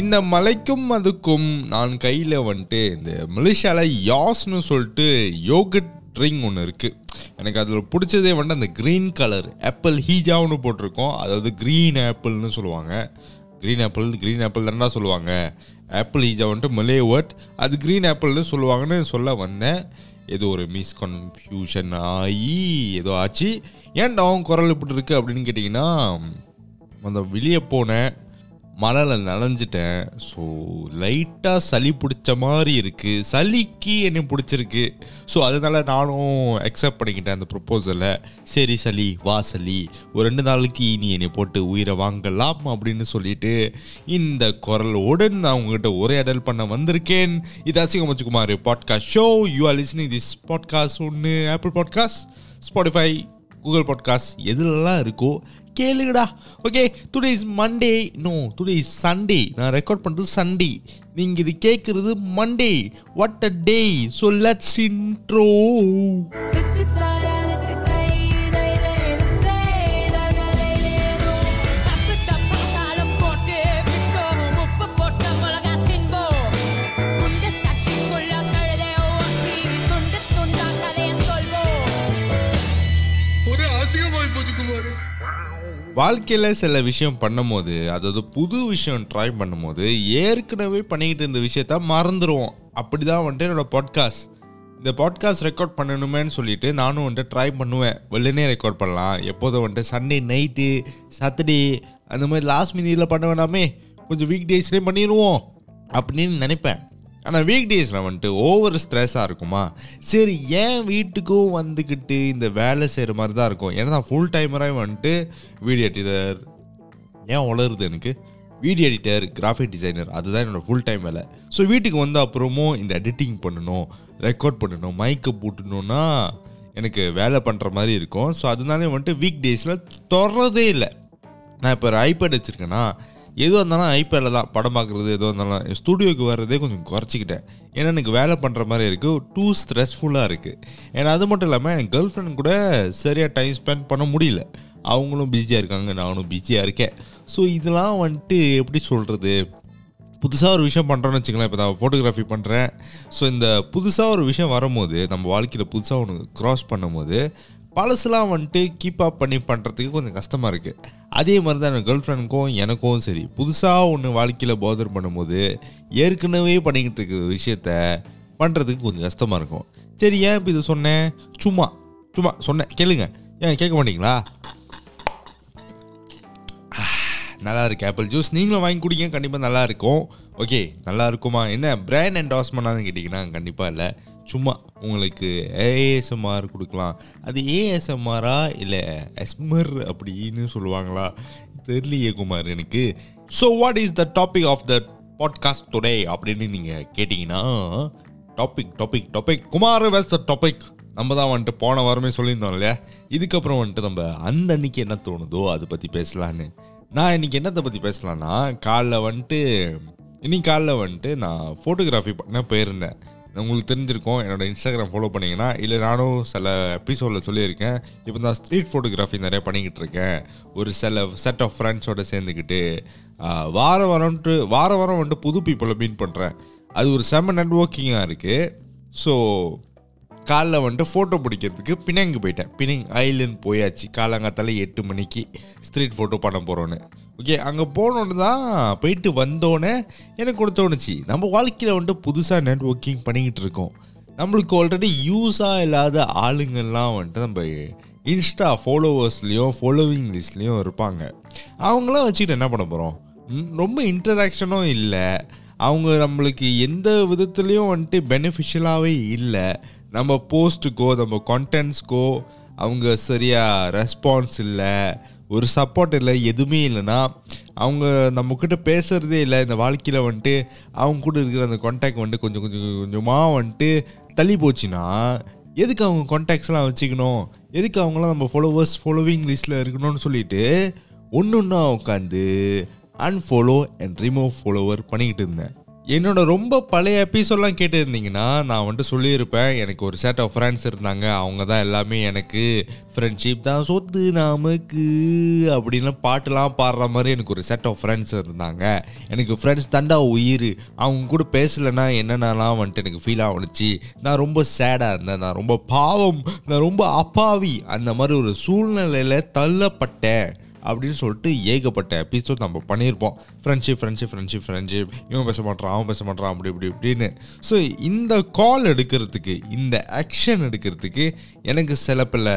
இந்த மலைக்கும் அதுக்கும் நான் கையில் வந்துட்டு இந்த மலேசியாவில் யாஸ்னு சொல்லிட்டு யோகட் ட்ரிங் ஒன்று இருக்குது எனக்கு அதில் பிடிச்சதே வந்துட்டு அந்த க்ரீன் கலர் ஆப்பிள் ஹீஜாவுன்னு போட்டிருக்கோம். அதாவது க்ரீன் ஆப்பிள்னு சொல்லுவாங்க. க்ரீன் ஆப்பிள் க்ரீன் ஆப்பிள் தானே சொல்லுவாங்க. ஆப்பிள் ஹீஜா வந்துட்டு மலே வேர்ட் அது க்ரீன் ஆப்பிள்னு சொல்லுவாங்கன்னு சொல்ல வந்தேன். ஏதோ ஒரு மிஸ்கன்ஃபியூஷன் ஆகி ஏதோ ஆச்சு. ஏன்டா அவன் குரல் இப்படி இருக்குது அப்படின்னு கேட்டிங்கன்னா அந்த வெளியே போனேன். மழையில் நனைஞ்சிட்டேன். ஸோ லைட்டாக சளி பிடிச்ச மாதிரி இருக்குது சளிக்கு என்னை பிடிச்சிருக்கு. ஸோ அதனால நானும் அக்செப்ட் பண்ணிக்கிட்டேன் அந்த ப்ரொப்போசலை சரி சளி வா சளி. ஒரு ரெண்டு நாளைக்கு நீ என்னை போட்டு உயிரை வாங்கலாம் அப்படின்னு சொல்லிட்டு இந்த குரலோடு நான் உங்ககிட்ட உரையாடல் பண்ண வந்திருக்கேன். இது அசிங்கம் வச்சுக்குமார் podcast show you are listening this podcast ஒன்று Apple podcast Spotify Google podcast எதுலலாம் இருக்கோ கேளுங்கடா. Okay today is Monday no today is Sunday நான் ரெக்கார்ட் பண்ணுறது சண்டே நீங்கள் இது கேட்குறது Monday what a day so let's intro வாழ்க்கையில் சில விஷயம் பண்ணும்போது அதாவது புது விஷயம் ட்ரை பண்ணும்போது ஏற்கனவே பண்ணிக்கிட்டு இருந்த விஷயத்த மறந்துடுவோம் அப்படி தான் வந்துட்டு என்னோடய பாட்காஸ்ட் இந்த பாட்காஸ்ட் ரெக்கார்ட் பண்ணணுமேன்னு சொல்லிட்டு நானும் வந்துட்டு ட்ரை பண்ணுவேன். வெள்ளனே ரெக்கார்ட் பண்ணலாம். எப்போதும் வந்துட்டு சண்டே நைட்டு சாட்டர்டே அந்த மாதிரி லாஸ்ட் மினியில் பண்ண வேணாமே. கொஞ்சம் வீக் டேஸ்லேயே பண்ணிடுவோம் அப்படின்னு நினைப்பேன். ஆனால் வீக் டேஸில் வந்துட்டு ஓவர் ஸ்ட்ரெஸ்ஸாக இருக்குமா? சரி ஏன் வீட்டுக்கும் வந்துக்கிட்டு இந்த வேலை செய்கிற மாதிரி தான் இருக்கும்? ஏன்னா நான் ஃபுல் டைமராக வந்துட்டு வீடியோ எடிட்டர் ஏன் வளருது எனக்கு? வீடியோ எடிட்டர் கிராஃபிக் டிசைனர் அதுதான் என்னோட ஃபுல் டைம் வேலை. ஸோ வீட்டுக்கு வந்த அப்புறமும் இந்த எடிட்டிங் பண்ணணும் ரெக்கார்ட் பண்ணணும் மைக்கை போட்டணும்னா எனக்கு வேலை பண்ணுற மாதிரி இருக்கும். ஸோ அதனாலே வந்துட்டு வீக் டேஸில் தொடரதே இல்லை. நான் இப்போ ஒரு ஐபேட் வச்சுருக்கேன்னா எதுவாக இருந்தாலும் ஐபேடில் தான் படம் பார்க்குறது எதுவாக இருந்தாலும் ஸ்டுடியோக்கு வர்றதே கொஞ்சம் குறைச்சிக்கிட்டேன். ஏன்னா எனக்கு வேலை பண்ணுற மாதிரி இருக்குது டூ ஸ்ட்ரெஸ்ஃபுல்லாக இருக்குது ஏன்னா அது மட்டும் இல்லாமல் என் கேர்ள் ஃப்ரெண்ட் கூட சரியாக டைம் ஸ்பெண்ட் பண்ண முடியல. அவங்களும் பிஸியாக இருக்காங்க. நானும் பிஸியாக இருக்கேன். ஸோ இதெல்லாம் வந்துட்டு எப்படி சொல்கிறது புதுசாக ஒரு விஷயம் பண்ணுறோன்னு வச்சுக்கலாம் இப்போ நான் ஃபோட்டோகிராஃபி பண்ணுறேன் ஸோ இந்த புதுசாக ஒரு விஷயம் வரும்போது நம்ம வாழ்க்கையில் புதுசாக ஒன்று க்ராஸ் பண்ணும்போது பழசுலாம் வந்துட்டு கீப் அப் பண்ணி பண்ணுறதுக்கு கொஞ்சம் கஷ்டமாக இருக்குது அதே மாதிரி தான் என் கேர்ள் ஃப்ரெண்டுக்கும் எனக்கும் சரி. புதுசாக ஒன்று வாழ்க்கையில் போதர் பண்ணும்போது ஏற்கனவே பண்ணிக்கிட்டு இருக்கிற விஷயத்த பண்ணுறதுக்கு கொஞ்சம் கஷ்டமாக இருக்கும். சரி ஏன் இப்போ இதை சொன்னேன்? சும்மா சும்மா சொன்னேன். கேளுங்க. ஏன் கேட்க மாட்டீங்களா? நல்லா இருக்கு ஆப்பிள் ஜூஸ் நீங்களும் வாங்கி குடிங்க. கண்டிப்பாக நல்லா இருக்கும். ஓகே நல்லா இருக்குமா? என்ன பிராண்ட் என்டாஸ்மெண்ட்னு கேட்டிங்கன்னா கண்டிப்பாக இல்லை. சும்மா உங்களுக்கு ஏஎஸ்எம்ஆர் கொடுக்கலாம். அது ஏஎஸ்எம்ஆரா இல்லை எஸ்மர் அப்படின்னு சொல்லுவாங்களா? தெரியலையே குமார் எனக்கு. So what is the topic of the podcast today அப்படின்னு நீங்கள் கேட்டிங்கன்னா topic topic topic Kumar was the topic நம்ம தான் வந்துட்டு போன வாரமே சொல்லியிருந்தோம் இல்லையா? இதுக்கப்புறம் வந்துட்டு நம்ம அந்த அன்னைக்கு என்ன தோணுதோ அதை பற்றி பேசலான்னு. நான் இன்னைக்கு என்னத்தை பற்றி பேசலான்னா காலைல வந்துட்டு இன்னைக்கு காலைல வந்துட்டு நான் ஃபோட்டோகிராஃபி பண்ண போயிருந்தேன். உங்களுக்கு தெரிஞ்சிருக்கும். என்னோட இன்ஸ்டாகிராம் ஃபாலோ பண்ணிங்கன்னா இல்லை நானும் சில எபிசோடில் சொல்லியிருக்கேன். இப்போ நான் ஸ்ட்ரீட் ஃபோட்டோகிராஃபி நிறைய பண்ணிக்கிட்டு இருக்கேன். ஒரு சில செட் ஆஃப் ஃப்ரெண்ட்ஸோட சேர்ந்துக்கிட்டு வார வாரம்ட்டு வார வாரம் வந்துட்டு புது பீப்புளை மீட் பண்ணுறேன் அது ஒரு செம்ம நெட்ஒர்க்கிங்காக இருக்குது ஸோ காலைல வந்துட்டு ஃபோட்டோ பிடிக்கிறதுக்கு பினங்கு போயிட்டேன். பினங் ஐலண்ட் போயாச்சு. காலங்காத்தால எட்டு மணிக்கு ஸ்ட்ரீட் ஃபோட்டோ பண்ண போகிறோன்னு ஓகே அங்கே போனோன்னு தான் போயிட்டு வந்தோடனே எனக்கு ஒன்று தோணுச்சு. நம்ம வாழ்க்கையில் வந்துட்டு புதுசாக நெட்ஒர்க்கிங் பண்ணிக்கிட்டு இருக்கோம். நம்மளுக்கு ஆல்ரெடி யூஸாக இல்லாத ஆளுங்கள்லாம் வந்துட்டு நம்ம இன்ஸ்டா ஃபாலோவர்ஸ்லேயும் ஃபாலோவிங் லிஸ்ட்லேயும் இருப்பாங்க. அவங்களாம் வச்சுக்கிட்டு என்ன பண்ண போகிறோம் ரொம்ப இன்டராக்ஷனும் இல்லை. அவங்க நம்மளுக்கு எந்த விதத்துலேயும் வந்துட்டு பெனிஃபிஷியலாகவே இல்லை. நம்ம போஸ்ட்டுக்கோ நம்ம கண்டென்ட்ஸ்க்கோ அவங்க சரியாக ரெஸ்பான்ஸ் இல்லை. ஒரு சப்போர்ட் இல்லை எதுவுமே இல்லைன்னா அவங்க நம்மக்கிட்ட பேசுகிறதே இல்லை. இந்த வாழ்க்கையில் வந்துட்டு அவங்க கூட இருக்கிற அந்த கான்டாக்ட் வந்துட்டு கொஞ்சம் கொஞ்சம் கொஞ்சமாக வந்துட்டு தள்ளி போச்சுன்னா எதுக்கு அவங்க கான்டாக்ட்ஸ்லாம் வச்சுக்கணும்? எதுக்கு அவங்களாம் நம்ம ஃபாலோவர்ஸ் ஃபாலோவிங் லிஸ்ட்டில் இருக்கணும்னு சொல்லிட்டு ஒன்று ஒன்றா உட்காந்து அன்ஃபாலோ அண்ட் ரிமூவ் ஃபாலோவர் பண்ணிக்கிட்டு இருந்தேன். என்னோட ரொம்ப பழைய எபிசோட்லாம் கேட்டுருந்தீங்கன்னா நான் வந்துட்டு சொல்லியிருப்பேன் எனக்கு ஒரு செட் ஆஃப் ஃப்ரெண்ட்ஸ் இருந்தாங்க அவங்க தான் எல்லாமே எனக்கு ஃப்ரெண்ட்ஷிப் தான் சொத்து நமக்கு அப்படின்னு பாட்டுலாம் பாடுற மாதிரி எனக்கு ஒரு செட் ஆஃப் ஃப்ரெண்ட்ஸ் இருந்தாங்க. எனக்கு ஃப்ரெண்ட்ஸ் தண்டா உயிர். அவங்க கூட பேசலைன்னா என்னென்னலாம் வந்துட்டு எனக்கு ஃபீல் ஆகணுச்சு நான் ரொம்ப சேடாக இருந்தேன். நான் ரொம்ப பாவம் நான் ரொம்ப அப்பாவி அந்த மாதிரி ஒரு சூழ்நிலையில் தள்ளப்பட்டேன். அப்படின்னு சொல்லிட்டு ஏகப்பட்ட எபிசோட் நம்ம பண்ணியிருப்போம். ஃப்ரெண்ட்ஷிப் ஃப்ரெண்ட்ஷிப் ஃப்ரெண்ட்ஷிப் ஃப்ரெண்ட்ஷிப் இவன் பேச மாட்டான் அவன் பேச மாட்டான் அப்படி இப்படி இப்படின்னு. ஸோ இந்த கால் எடுக்கிறதுக்கு இந்த ஆக்ஷன் எடுக்கிறதுக்கு எனக்கு சில பல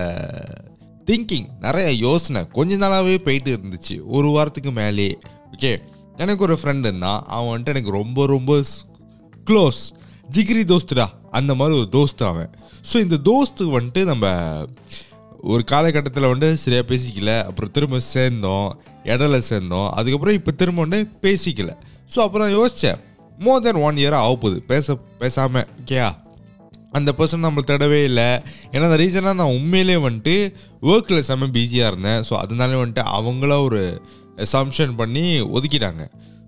திங்கிங் நிறைய யோசனை கொஞ்ச நாளாகவே போயிட்டு இருந்துச்சு. ஒரு வாரத்துக்கு மேலே. ஓகே எனக்கு ஒரு ஃப்ரெண்டு இருந்தான். அவன் வந்துட்டு எனக்கு ரொம்ப ரொம்ப க்ளோஸ் ஜிகிரி தோஸ்துடா. அந்த மாதிரி ஒரு தோஸ்து அவன். ஸோ இந்த தோஸ்து வந்துட்டு நம்ம ஒரு காலகட்டத்தில் வந்து சரியாக பேசிக்கல அப்புறம் திரும்ப சேர்ந்தோம் இடையில சேர்ந்தோம் அதுக்கப்புறம் இப்போ திரும்ப வந்து பேசிக்கல. ஸோ அப்புறம் யோசித்தேன் மோர் தென் ஒன் இயர் ஆகப்போகுது. பேச பேசாமல் ஓகேயா அந்த பர்சன் நம்மளை தேடவே இல்லை. ஏன்னா அந்த ரீசனாக நான் உண்மையிலே வந்துட்டு ஒர்க்கில் செம்ம பிஸியாக இருந்தேன். ஸோ அதனால வந்துட்டு அவங்கள ஒரு சம்ஷன் பண்ணி ஒதுக்கிட்டாங்க.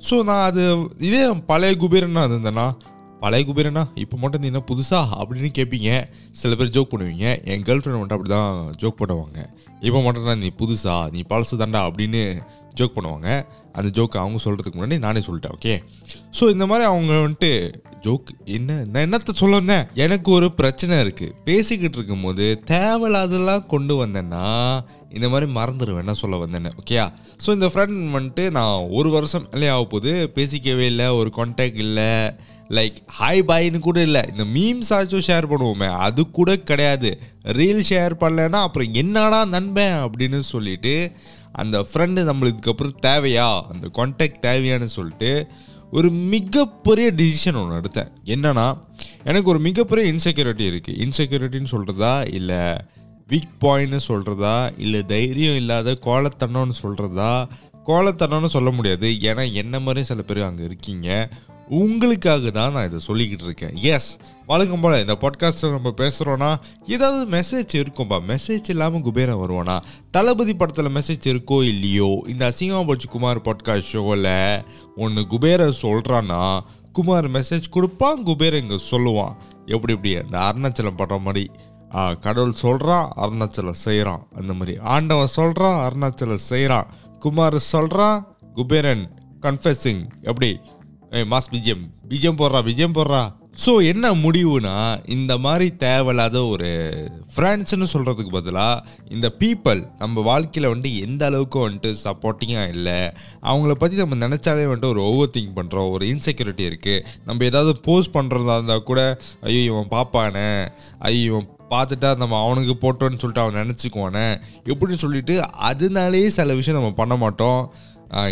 ஸோ நான் அது இதே பழைய குபீரனாக இருந்தேன்னா பழைய குபேரனா? இப்போ மட்டும் நீ என்ன புதுசா? அப்படின்னு கேட்பீங்க சில பேர் ஜோக் பண்ணுவீங்க. என் கேர்ள் ஃப்ரெண்ட் மட்டும் அப்படி தான் ஜோக் பண்ணுவாங்க. இப்போ மட்டும் தான் நீ புதுசா நீ பழசு தாண்டா அப்படின்னு ஜோக் பண்ணுவாங்க. அந்த ஜோக் அவங்க சொல்கிறதுக்கு முன்னாடி நானே சொல்லிட்டேன் ஓகே ஸோ இந்த மாதிரி அவங்க வந்துட்டு ஜோக் என்ன நான் என்னத்த சொல்ல வந்தேன் எனக்கு ஒரு பிரச்சனை இருக்குது பேசிக்கிட்டு இருக்கும்போது தேவையில்லாதெல்லாம் கொண்டு வந்தேன்னா இந்த மாதிரி மறந்துடுவேன் என்ன சொல்ல வந்தேன்னு ஓகேயா ஸோ இந்த ஃப்ரெண்ட் வந்துட்டு நான் ஒரு வருஷம் இல்லையா ஆக போகுது பேசிக்கவே இல்லை ஒரு கான்டாக்ட் இல்லை. லைக் ஹாய் பாய்னு கூட இல்லை. இந்த மீம்ஸ் ஆச்சும் ஷேர் பண்ணுவோமே. அது கூட கிடையாது. ரீல் ஷேர் பண்ணலைன்னா அப்புறம் என்னடா நண்பன் அப்படின்னு சொல்லிட்டு அந்த ஃப்ரெண்டு நம்மளுக்கு இதுக்கப்புறம் தேவையா? அந்த கான்டாக்ட் தேவையான்னு சொல்லிட்டு ஒரு மிகப்பெரிய டிசிஷன் ஒன்று எடுத்தேன். என்னன்னா எனக்கு ஒரு மிகப்பெரிய இன்செக்யூரிட்டி இருக்குது இன்செக்யூரிட்டின்னு சொல்கிறதா இல்லை வீக் பாயிண்ட்னு சொல்கிறதா இல்லை தைரியம் இல்லாத கோலத்தனம்னு சொல்கிறதா கோலத்தனம்னு சொல்ல முடியாது. ஏன்னா என்ன மாதிரி சில பேர் அங்கே இருக்கீங்க. உங்களுக்காக தான் நான் இதை சொல்லிக்கிட்டு இருக்கேன். எஸ் வழக்கம் போல் இந்த பாட்காஸ்ட்டில் நம்ம பேசுகிறோன்னா ஏதாவது மெசேஜ் இருக்கும்பா? மெசேஜ் இல்லாமல் குபேரன் வருவானா? தளபதி படத்தில் மெசேஜ் இருக்கோ இல்லையோ? இந்த அசிங்கமாபட்சி குமார் பாட்காஸ்ட் ஷோவில் ஒன்று குபேர சொல்கிறான்னா குமார் மெசேஜ் கொடுப்பான் குபேரன் இங்கே சொல்லுவான். எப்படி எப்படி அந்த அருணாச்சலம் படுற மாதிரி. கடவுள் சொல்கிறான் அருணாச்சலம் செய்கிறான் அந்த மாதிரி. ஆண்டவன் சொல்கிறான் அருணாச்சலம் செய்கிறான் குமார் சொல்கிறான் குபேரன் கன்ஃபெஸிங் எப்படி? Mass BGM. பிஜிஎம் போடுறா பிஜிஎம் போடுறா. ஸோ என்ன முடிவுனா இந்த மாதிரி தேவையில்லாத ஒரு ஃப்ரெண்ட்ஸ்னு சொல்கிறதுக்கு பதிலாக இந்த பீப்பிள் நம்ம வாழ்க்கையில் வந்துட்டு எந்த அளவுக்கு வந்துட்டு சப்போர்ட்டிங்காக இல்லை அவங்கள பற்றி நம்ம நினச்சாலே வந்துட்டு ஒரு ஓவர் திங்க் பண்ணுறோம் ஒரு இன்செக்யூரிட்டி இருக்குது நம்ம ஏதாவது போஸ்ட் பண்ணுறதா இருந்தால் கூட ஐயோ இவன் பாப்பானே ஐயோ இவன் பார்த்துட்டா நம்ம அவனுக்கு போட்டோன்னு சொல்லிட்டு அவன் நினச்சிக்குவானே எப்படின்னு சொல்லிட்டு அதனாலேயே சில விஷயம் நம்ம பண்ண மாட்டோம்.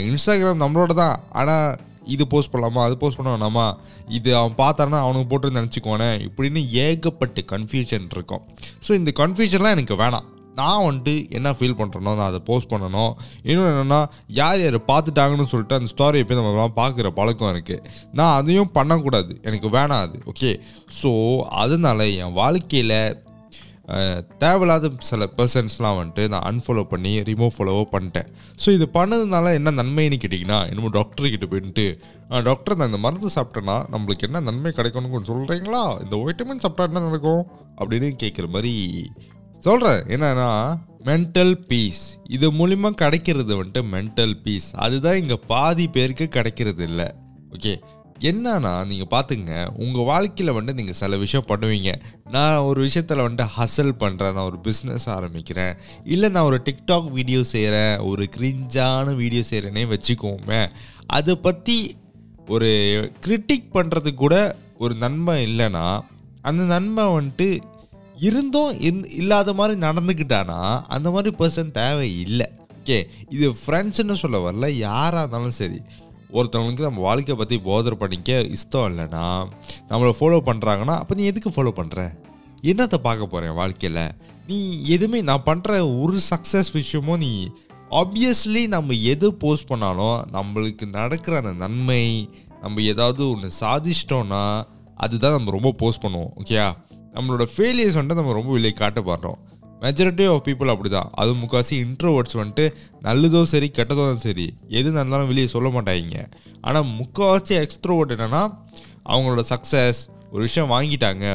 இன்ஸ்டாகிராம் நம்மளோட தான் ஆனால் இது போஸ்ட் பண்ணலாமா? அது போஸ்ட் பண்ண வேணாமா? இது அவன் பார்த்தானா அவனுக்கு போட்டு நினச்சிக்கோனே இப்படின்னு ஏகப்பட்ட கன்ஃபியூஷன் இருக்கும். ஸோ இந்த கன்ஃபியூஷன்லாம் எனக்கு வேணாம். நான் வந்துட்டு என்ன ஃபீல் பண்ணுறனோ நான் அதை போஸ்ட் பண்ணணும் இன்னொன்று என்னென்னா யார் யார் பார்த்துட்டாங்கன்னு சொல்லிட்டு அந்த ஸ்டோரியை போய் நம்ம பார்க்குற பழக்கம் இருக்குது நான் அதையும் பண்ணக்கூடாது. எனக்கு வேணாம் அது. ஓகே ஸோ அதனால என் வாழ்க்கையில் தேவையில்லாத சில பர்சன்ஸ்லாம் வந்துட்டு நான் அன்ஃபாலோ பண்ணி ரிமூவ் ஃபாலோவோ பண்ணிட்டேன். ஸோ இது பண்ணதுனால என்ன நன்மைன்னு கேட்டிங்கன்னா என்னமோ டாக்டர் கிட்ட போயிட்டு டாக்டர் நான் இந்த மருந்து சாப்பிட்டேன்னா நம்மளுக்கு என்ன நன்மை கிடைக்கணும்னு கொஞ்சம் சொல்கிறீங்களா இந்த வைட்டமின் சாப்பிட்டா என்ன நடக்கும்? அப்படின்னு கேட்குற மாதிரி சொல்கிறேன் என்னன்னா மென்டல் பீஸ் இது மூலிமா கிடைக்கிறது வந்துட்டு மென்டல் பீஸ் அதுதான் இங்கே பாதி பேருக்கு கிடைக்கிறது இல்லை ஓகே என்னன்னா நீங்கள் பார்த்துங்க உங்கள் வாழ்க்கையில் வந்துட்டு நீங்கள் சில விஷயம் பண்ணுவீங்க. நான் ஒரு விஷயத்தில் வந்துட்டு ஹசல் பண்ணுறேன் நான் ஒரு பிஸ்னஸ் ஆரம்பிக்கிறேன். இல்லை நான் ஒரு டிக்டாக் வீடியோ செய்கிறேன் ஒரு கிரிஞ்சான வீடியோ செய்கிறேனே வச்சுக்கோமே. அதை பற்றி ஒரு கிரிட்டிக் பண்ணுறதுக்கு கூட ஒரு நன்மை இல்லைன்னா அந்த நன்மை வந்துட்டு இருந்தும் இன் இல்லாத மாதிரி நடந்துக்கிட்டானா அந்த மாதிரி பர்சன் தேவை இல்லை ஓகே இது ஃப்ரெண்ட்ஸ்னு சொல்ல வரல யாராக இருந்தாலும் சரி. ஒருத்தவங்களுக்கு நம்ம வாழ்க்கையை பற்றி போதர் பண்ணிக்க இஷ்டம் இல்லைன்னா நம்மளை ஃபாலோ பண்ணுறாங்கன்னா அப்போ நீ எதுக்கு ஃபாலோ பண்ணுற என்னத்தை பார்க்க போகிறேன் வாழ்க்கையில்? நீ எதுவுமே நான் பண்ணுற ஒரு சக்ஸஸ் விஷயமும் நீ ஆப்வியஸ்லி நம்ம எது போஸ்ட் பண்ணாலும் நம்மளுக்கு நடக்கிற அந்த நன்மை நம்ம ஏதாவது ஒன்று சாதிச்சிட்டோன்னா அதுதான் நம்ம ரொம்ப போஸ்ட் பண்ணுவோம் ஓகேயா நம்மளோட ஃபெயிலியர்ஸ் வந்துட்டு நம்ம ரொம்ப வெளியே காட்ட மெஜாரிட்டி ஆஃப் பீப்புள் அப்படி தான் அது முக்காசி இன்ட்ரோவர்ட்ஸ் வந்துட்டு நல்லதும் சரி கெட்டதும் சரி எது நடந்தாலும் வெளியே சொல்ல மாட்டாங்க. ஆனால் முக்கால்வாசி எக்ஸ்ட்ரோவர்ட் என்னென்னா அவங்களோட சக்ஸஸ் ஒரு விஷயம் வாங்கிட்டாங்க.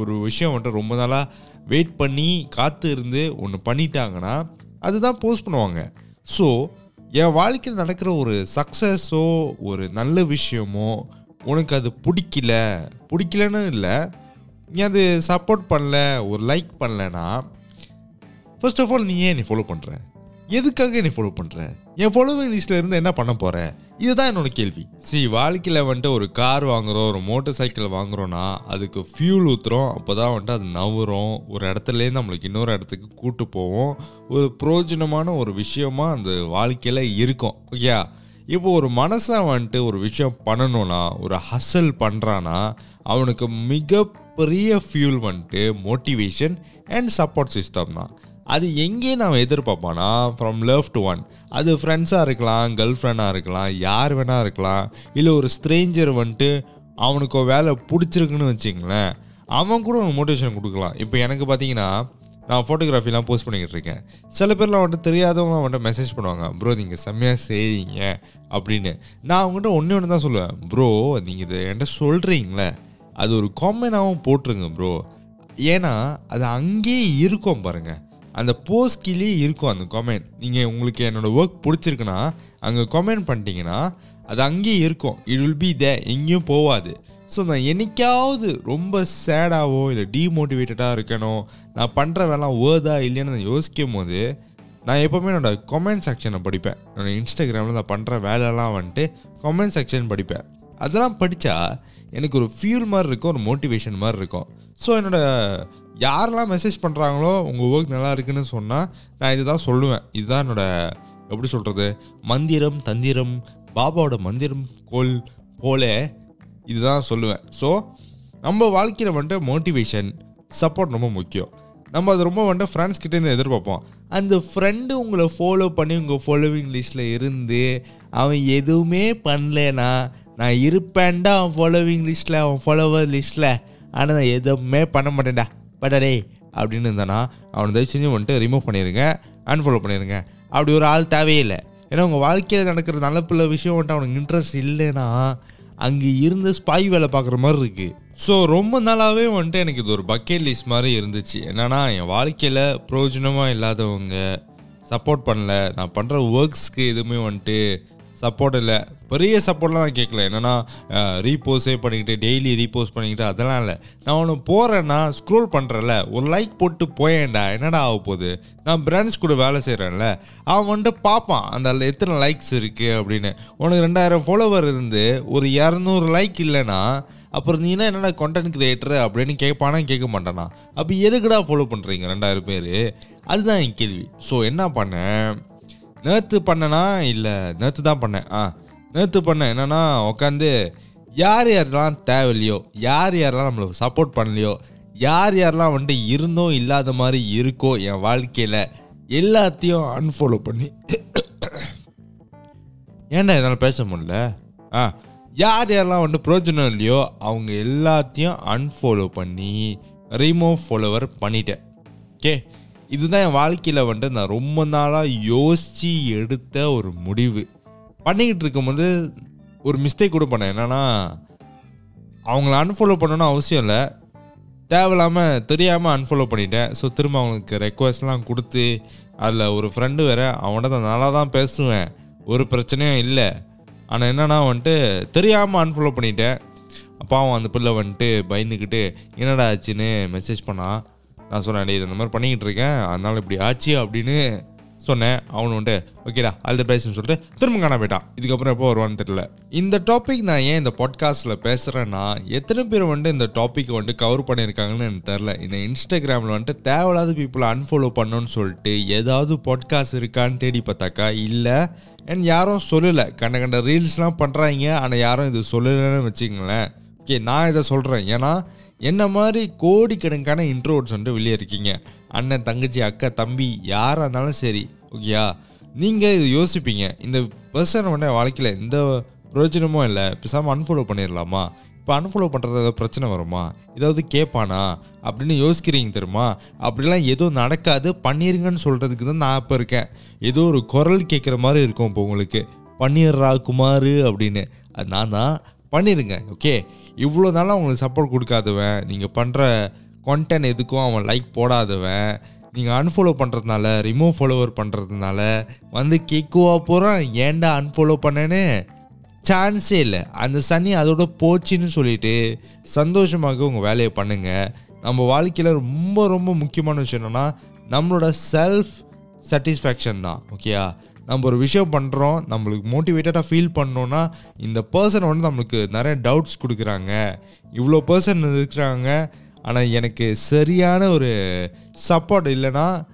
ஒரு விஷயம் வந்துட்டு ரொம்ப நாளாக வெயிட் பண்ணி காத்து இருந்து ஒன்று பண்ணிட்டாங்கன்னா அதுதான் போஸ்ட் பண்ணுவாங்க. ஸோ என் வாழ்க்கையில் நடக்கிற ஒரு சக்ஸஸோ ஒரு நல்ல விஷயமோ உனக்கு அது பிடிக்கல பிடிக்கலன்னு இல்லை நீ அது சப்போர்ட் பண்ணல ஒரு லைக் பண்ணலன்னா ஃபர்ஸ்ட் ஆஃப் ஆல் நீ ஏன் நீ ஃபாலோ பண்ணுற எதுக்காக நீ ஃபாலோ பண்ணுற என் ஃபாலோவிங் லிஸ்ட்டில் இருந்து என்ன பண்ண போகிற இதுதான் என்னோட கேள்வி. சி வாழ்க்கையில் வந்துட்டு ஒரு கார் வாங்குறோம் ஒரு மோட்டார் சைக்கிள் வாங்குறோன்னா அதுக்கு ஃபியூல் ஊற்றுறோம் அப்போ தான் வந்துட்டு அது நவுறோம் ஒரு இடத்துலேருந்து நம்மளுக்கு இன்னொரு இடத்துக்கு கூட்டு போவோம். ஒரு பிரயோஜனமான ஒரு விஷயமா அந்த வாழ்க்கையில் இருக்கும். ஓகே இப்போ ஒரு மனசை வந்துட்டு ஒரு விஷயம் பண்ணணும்னா ஒரு ஹசல் பண்ணுறான்னா அவனுக்கு மிகப்பெரிய ஃபியூல் வந்துட்டு மோட்டிவேஷன் அண்ட் சப்போர்ட் சிஸ்டம் தான். அது எங்கே நான் எதிர்பார்ப்பானா ஃப்ரம் லவ் டு ஒன் அது ஃப்ரெண்ட்ஸாக இருக்கலாம் கேர்ள் ஃப்ரெண்டாக இருக்கலாம் யார் வேணா இருக்கலாம். இல்லை ஒரு ஸ்ட்ரேஞ்சர் வந்துட்டு அவனுக்கு வேலை பிடிச்சிருக்குன்னு வச்சிங்களேன் அவன் கூட ஒரு மோட்டிவேஷன் கொடுக்கலாம். இப்போ எனக்கு பார்த்தீங்கன்னா நான் ஃபோட்டோகிராஃபிலாம் போஸ்ட் பண்ணிக்கிட்டு இருக்கேன். சில பேர்லாம் வந்துட்டு தெரியாதவங்க வந்துட்டு மெசேஜ் பண்ணுவாங்க ப்ரோ நீங்கள் செம்மையாக செய்றீங்க அப்படின்னு. நான் அவங்ககிட்ட ஒன்றே ஒன்று தான் சொல்லுவேன் ப்ரோ நீங்கள் இதை என்கிட்ட சொல்கிறீங்களே அது ஒரு காமனாகவும் போட்டுருங்க ப்ரோ ஏன்னா அது அங்கேயே இருக்கும் பாருங்கள் அந்த போஸ்ட்கிலே இருக்கும் அந்த கமெண்ட் நீங்கள் உங்களுக்கு என்னோடய ஒர்க் பிடிச்சிருக்குன்னா அங்கே கமெண்ட் பண்ணிட்டீங்கன்னா அது அங்கேயே இருக்கும். இட் வில் பி தே எங்கேயும் போகாது ஸோ நான் என்னைக்காவது ரொம்ப சேடாகவோ இல்லை டீமோட்டிவேட்டடாக இருக்கணும் நான் பண்ணுற வேலை வேர்தா இல்லைன்னு நான் யோசிக்கும் போது நான் எப்போவுமே என்னோடய கமெண்ட் செக்ஷனை படிப்பேன். என்னோடய இன்ஸ்டாகிராமில் நான் பண்ணுற வேலைலாம் வந்துட்டு கமெண்ட் செக்ஷன் படிப்பேன். அதெல்லாம் படித்தா எனக்கு ஒரு ஃபியூல் மாதிரி இருக்கும் ஒரு மோட்டிவேஷன் மாதிரி இருக்கும். ஸோ என்னோட யாரெல்லாம் மெசேஜ் பண்ணுறாங்களோ உங்கள் ஒர்க் நல்லா இருக்குன்னு சொன்னால் நான் இதுதான் சொல்லுவேன். இதுதான் என்னோடய எப்படி சொல்கிறது மந்திரம் தந்திரம் பாபாவோட மந்திரம் கோல் போல இதுதான் சொல்லுவேன். ஸோ நம்ம வாழ்க்கையில் வந்துட்டு மோட்டிவேஷன் சப்போர்ட் ரொம்ப முக்கியம். நம்ம அது ரொம்ப வந்துட்டு ஃப்ரெண்ட்ஸ் கிட்டேருந்து எதிர்பார்ப்போம். அந்த ஃப்ரெண்டு உங்களை ஃபாலோ பண்ணி உங்கள் ஃபாலோவிங் லிஸ்ட்டில் இருந்து அவன் எதுவுமே பண்ணலனா நான் இருப்பேன்டா அவன் ஃபாலோவிங் லிஸ்ட்டில் அவன் ஃபாலோவர் லிஸ்ட்டில் ஆனால் நான் எதுவுமே பண்ண மாட்டேன்டா. பட்டடே அப்படின்னு இருந்தானா அவனை தயவு செஞ்சு வந்துட்டு ரிமூவ் பண்ணிடுங்க அன்ஃபாலோ பண்ணிடுங்க அப்படி ஒரு ஆள் தேவையில்லை. ஏன்னா உங்கள் வாழ்க்கையில் நடக்கிற நல்ல பிள்ளை விஷயம் வந்துட்டு அவனுக்கு இன்ட்ரெஸ்ட் இல்லைன்னா அங்கே இருந்து ஸ்பாய் வேலை பார்க்குற மாதிரி இருக்குது ஸோ ரொம்ப நாளாகவே வந்துட்டு எனக்கு இது ஒரு பக்கெட் லிஸ்ட் மாதிரி இருந்துச்சு. என்னென்னா என் வாழ்க்கையில் பிரயோஜனமாக இல்லாதவங்க சப்போர்ட் பண்ணல. நான் பண்ணுற ஒர்க்ஸ்க்கு எதுவுமே வந்துட்டு சப்போர்ட் இல்லை. பெரிய சப்போர்ட்லாம் நான் கேட்கல என்னென்னா ரீபோஸே பண்ணிக்கிட்டு டெய்லி ரீபோஸ் பண்ணிக்கிட்டு அதெல்லாம் இல்லை. நான் ஒன்று போகிறேன்னா ஸ்க்ரோல் பண்ணுறேன்ல ஒரு லைக் போட்டு போயேன்டா என்னடா ஆக போகுது? நான் பிராண்ட்ஸ் கூட வேலை செய்கிறேன்ல அவன் வந்துட்டு பார்ப்பான் அந்த அதில் எத்தனை லைக்ஸ் இருக்குது அப்படின்னு. உனக்கு ரெண்டாயிரம் ஃபாலோவர் இருந்து ஒரு இரநூறு லைக் இல்லைன்னா அப்புறம் நீ என்ன என்னடா கண்டென்ட் கிரியேட்டர் அப்படின்னு கேட்பானா கேட்க மாட்டானா? அப்போ எதுக்குடா ஃபாலோ பண்ணுறீங்க ரெண்டாயிரம் பேர்? அதுதான் என் கேள்வி. ஸோ என்ன பண்ணேன்? நேற்று பண்ணனா? இல்லை நேற்று தான் பண்ணேன். ஆ நேற்று பண்ணேன். என்னென்னா உட்காந்து யார் யாரெல்லாம் தேவையில்லையோ யார் யாரெல்லாம் நம்மளுக்கு சப்போர்ட் பண்ணலையோ யார் யாரெல்லாம் வந்துட்டு இருந்தோ இல்லாத மாதிரி இருக்கோ என் வாழ்க்கையில் எல்லாத்தையும் அன்ஃபாலோ பண்ணி. ஏன்டா என்னால் பேச முடியல? ஆ யார் யாரெல்லாம் வந்துட்டு பிரோஜனம் இல்லையோ அவங்க எல்லாத்தையும் அன்ஃபாலோ பண்ணி ரிமூவ் ஃபாலோவர் பண்ணிட்டேன். ஓகே இதுதான் என் வாழ்க்கையில் வந்துட்டு நான் ரொம்ப நாளாக யோசித்து எடுத்த ஒரு முடிவு. பண்ணிக்கிட்டு இருக்கும்போது ஒரு மிஸ்டேக் கூட பண்ணேன். என்னென்னா அவங்கள அன்ஃபாலோ பண்ணணும்னு அவசியம் இல்லை. தேவையில்லாமல் தெரியாமல் அன்ஃபாலோ பண்ணிட்டேன். ஸோ திரும்ப அவங்களுக்கு ரெக்வஸ்ட்லாம் கொடுத்து அதில் ஒரு ஃப்ரெண்டு வேற அவன்கிட்ட தான் நல்லா தான் பேசுவேன். ஒரு பிரச்சனையும் இல்லை. ஆனால் என்னன்னா வந்துட்டு தெரியாமல் அன்ஃபாலோ பண்ணிட்டேன். அப்பாவும் அந்த பிள்ளை வந்துட்டு பயந்துக்கிட்டு என்னடா ஆச்சுன்னு மெசேஜ் பண்ணான். நான் சொன்னேன் டே இது இந்த மாதிரி பண்ணிக்கிட்டு இருக்கேன் அதனால இப்படி ஆச்சு அப்படின்னு சொன்னேன். அவனு வந்துட்டு ஓகேடா அது பேசுன்னு சொல்லிட்டு திரும்ப காண போயிட்டான். இதுக்கப்புறம் எப்போ வருவான்னு தெரியல. இந்த டாபிக் நான் ஏன் இந்த பாட்காஸ்ட்டில் பேசுகிறேன்னா எத்தனை பேர் வந்துட்டு இந்த டாப்பிக்கை வந்துட்டு கவர் பண்ணியிருக்காங்கன்னு எனக்கு தெரில இந்த இன்ஸ்டாகிராமில் வந்துட்டு தேவையில்லாத பீப்புளை அன்ஃபாலோ பண்ணணும்னு சொல்லிட்டு ஏதாவது பாட்காஸ்ட் இருக்கான்னு தேடி பார்த்தாக்கா இல்லை. அண்ட் யாரும் சொல்லலை. கண்ட கண்ட ரீல்ஸ்லாம் பண்ணுறாங்க ஆனால் யாரும் இது சொல்லலைன்னு வச்சுக்கங்களேன். ஓகே நான் இதை சொல்கிறேன் ஏன்னா என்ன மாதிரி கோடிக்கணக்கான இன்ட்ரோட்ஸ் வந்துட்டு வெளியே இருக்கீங்க? அண்ணன் தங்கச்சி அக்கா தம்பி யாராக இருந்தாலும் சரி ஓகேயா நீங்கள் இது யோசிப்பீங்க. இந்த பர்சன் வந்து வாழ்க்கையில் எந்த பிரயோஜனமும் இல்லை. பேசாமல் அன்ஃபாலோ பண்ணிடலாமா இப்போ அன்ஃபாலோ பண்ணுறது ஏதாவது பிரச்சனை வருமா? ஏதாவது கேட்பானா அப்படின்னு யோசிக்கிறீங்க தெரியுமா? அப்படிலாம் எதுவும் நடக்காது. பண்ணிருங்கன்னு சொல்கிறதுக்கு தான் நான் இப்போ இருக்கேன். ஏதோ ஒரு குரல் கேட்குற மாதிரி இருக்கும் இப்போ உங்களுக்கு. பண்ணிடுறா குமார் அப்படின்னு. நான்? தான் பண்ணிடுங்க ஓகே இவ்வளோ நாளாக அவங்களுக்கு சப்போர்ட் கொடுக்காதவன் நீங்கள் பண்ணுற கண்டென்ட் எதுக்கும் அவன் லைக் போடாதவன் நீங்கள் அன்ஃபாலோ பண்ணுறதுனால ரிமூவ் ஃபாலோவர் பண்ணுறதுனால வந்து கேக்குவா போகிறான் ஏன்டா அன்ஃபாலோ பண்ணேன்னு சான்ஸே இல்லை. அந்த சனி அதோட போச்சுன்னு சொல்லிட்டு சந்தோஷமாக உங்கள் வேலையை பண்ணுங்கள் நம்ம வாழ்க்கையில் ரொம்ப ரொம்ப முக்கியமான விஷயம் என்னென்னா நம்மளோட செல்ஃப் சாட்டிஸ்ஃபேக்ஷன் தான் ஓகேயா நம்ம ஒரு விஷயம் பண்ணுறோம் நம்மளுக்கு மோட்டிவேட்டடாக ஃபீல் பண்ணோன்னா இந்த பர்சன் வந்து நம்மளுக்கு நிறைய டவுட்ஸ் கொடுக்குறாங்க. இவ்வளோ பர்சன் இருக்கிறாங்க ஆனால் எனக்கு சரியான ஒரு சப்போர்ட் இல்லைன்னா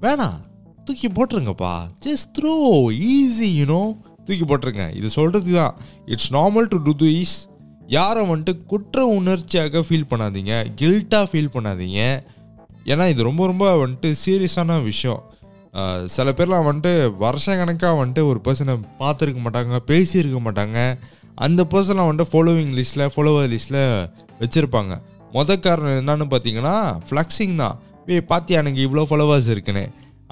வேணாம். தூக்கி போட்டுருங்கப்பா. Just throw easy you know தூக்கி போட்டுருங்க. இது சொல்கிறதுக்கு தான். It's normal to do is யாரை வந்துட்டு குற்ற உணர்ச்சியாக ஃபீல் பண்ணாதீங்க. கில்ட்டாக ஃபீல் பண்ணாதீங்க. ஏன்னா இது ரொம்ப ரொம்ப வந்துட்டு சீரியஸான விஷயம். சில பேர்லாம் வந்துட்டு வருஷ கணக்காக வந்துட்டு ஒரு பர்சனை பார்த்துருக்க மாட்டாங்க பேசியிருக்க மாட்டாங்க. அந்த பர்சனை வந்துட்டு ஃபாலோவிங் லிஸ்ட்டில் ஃபாலோவர் லிஸ்ட்டில் வச்சுருப்பாங்க. மொத காரணம் என்னன்னு பார்த்தீங்கன்னா ஃப்ளக்ஸிங் தான். ஏய் பார்த்தியா எனக்கு இவ்வளோ ஃபாலோவர்ஸ் இருக்குன்னு.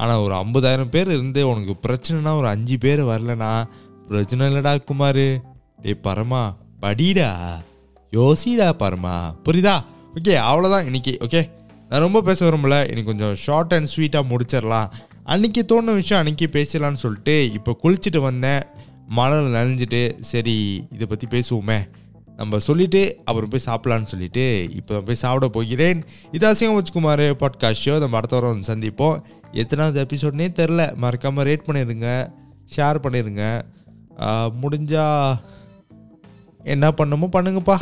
ஆனால் ஒரு ஐம்பதாயிரம் பேர் இருந்து உனக்கு பிரச்சனைனா ஒரு அஞ்சு பேர் வரலனா பிரச்சனை இல்லைடா குமார். டே பரமா படிடா. யோசிடா பரமா. புரியுதா? ஓகே அவ்வளோதான் இன்னைக்கு ஓகே? நான் ரொம்ப பேச விரும்பல. இன்னைக்கு கொஞ்சம் ஷார்ட் அண்ட் ஸ்வீட்டாக முடிச்சிடலாம். அன்னைக்கு தோணுன விஷயம் அன்னைக்கு பேசலாம்னு சொல்லிட்டு இப்போ குளிச்சுட்டு வந்தேன். மழையில் நனைஞ்சிட்டு சரி இதை பற்றி பேசுவோமே. நம்ம சொல்லிவிட்டு அப்புறம் போய் சாப்பிட்லான்னு சொல்லிட்டு இப்போ போய் சாப்பிட போகிறேன். இது அசிங்கம் வச்சுக்குமார் பாட்காஸ்ட் ஷோ நம்ம அடுத்த வாரம் வந்து சந்திப்போம். எத்தனாவது எபிசோட்னே தெரில. மறக்காமல் ரேட் பண்ணிடுங்க ஷேர் பண்ணிடுங்க முடிஞ்சால் என்ன பண்ணுமோ பண்ணுங்கப்பா.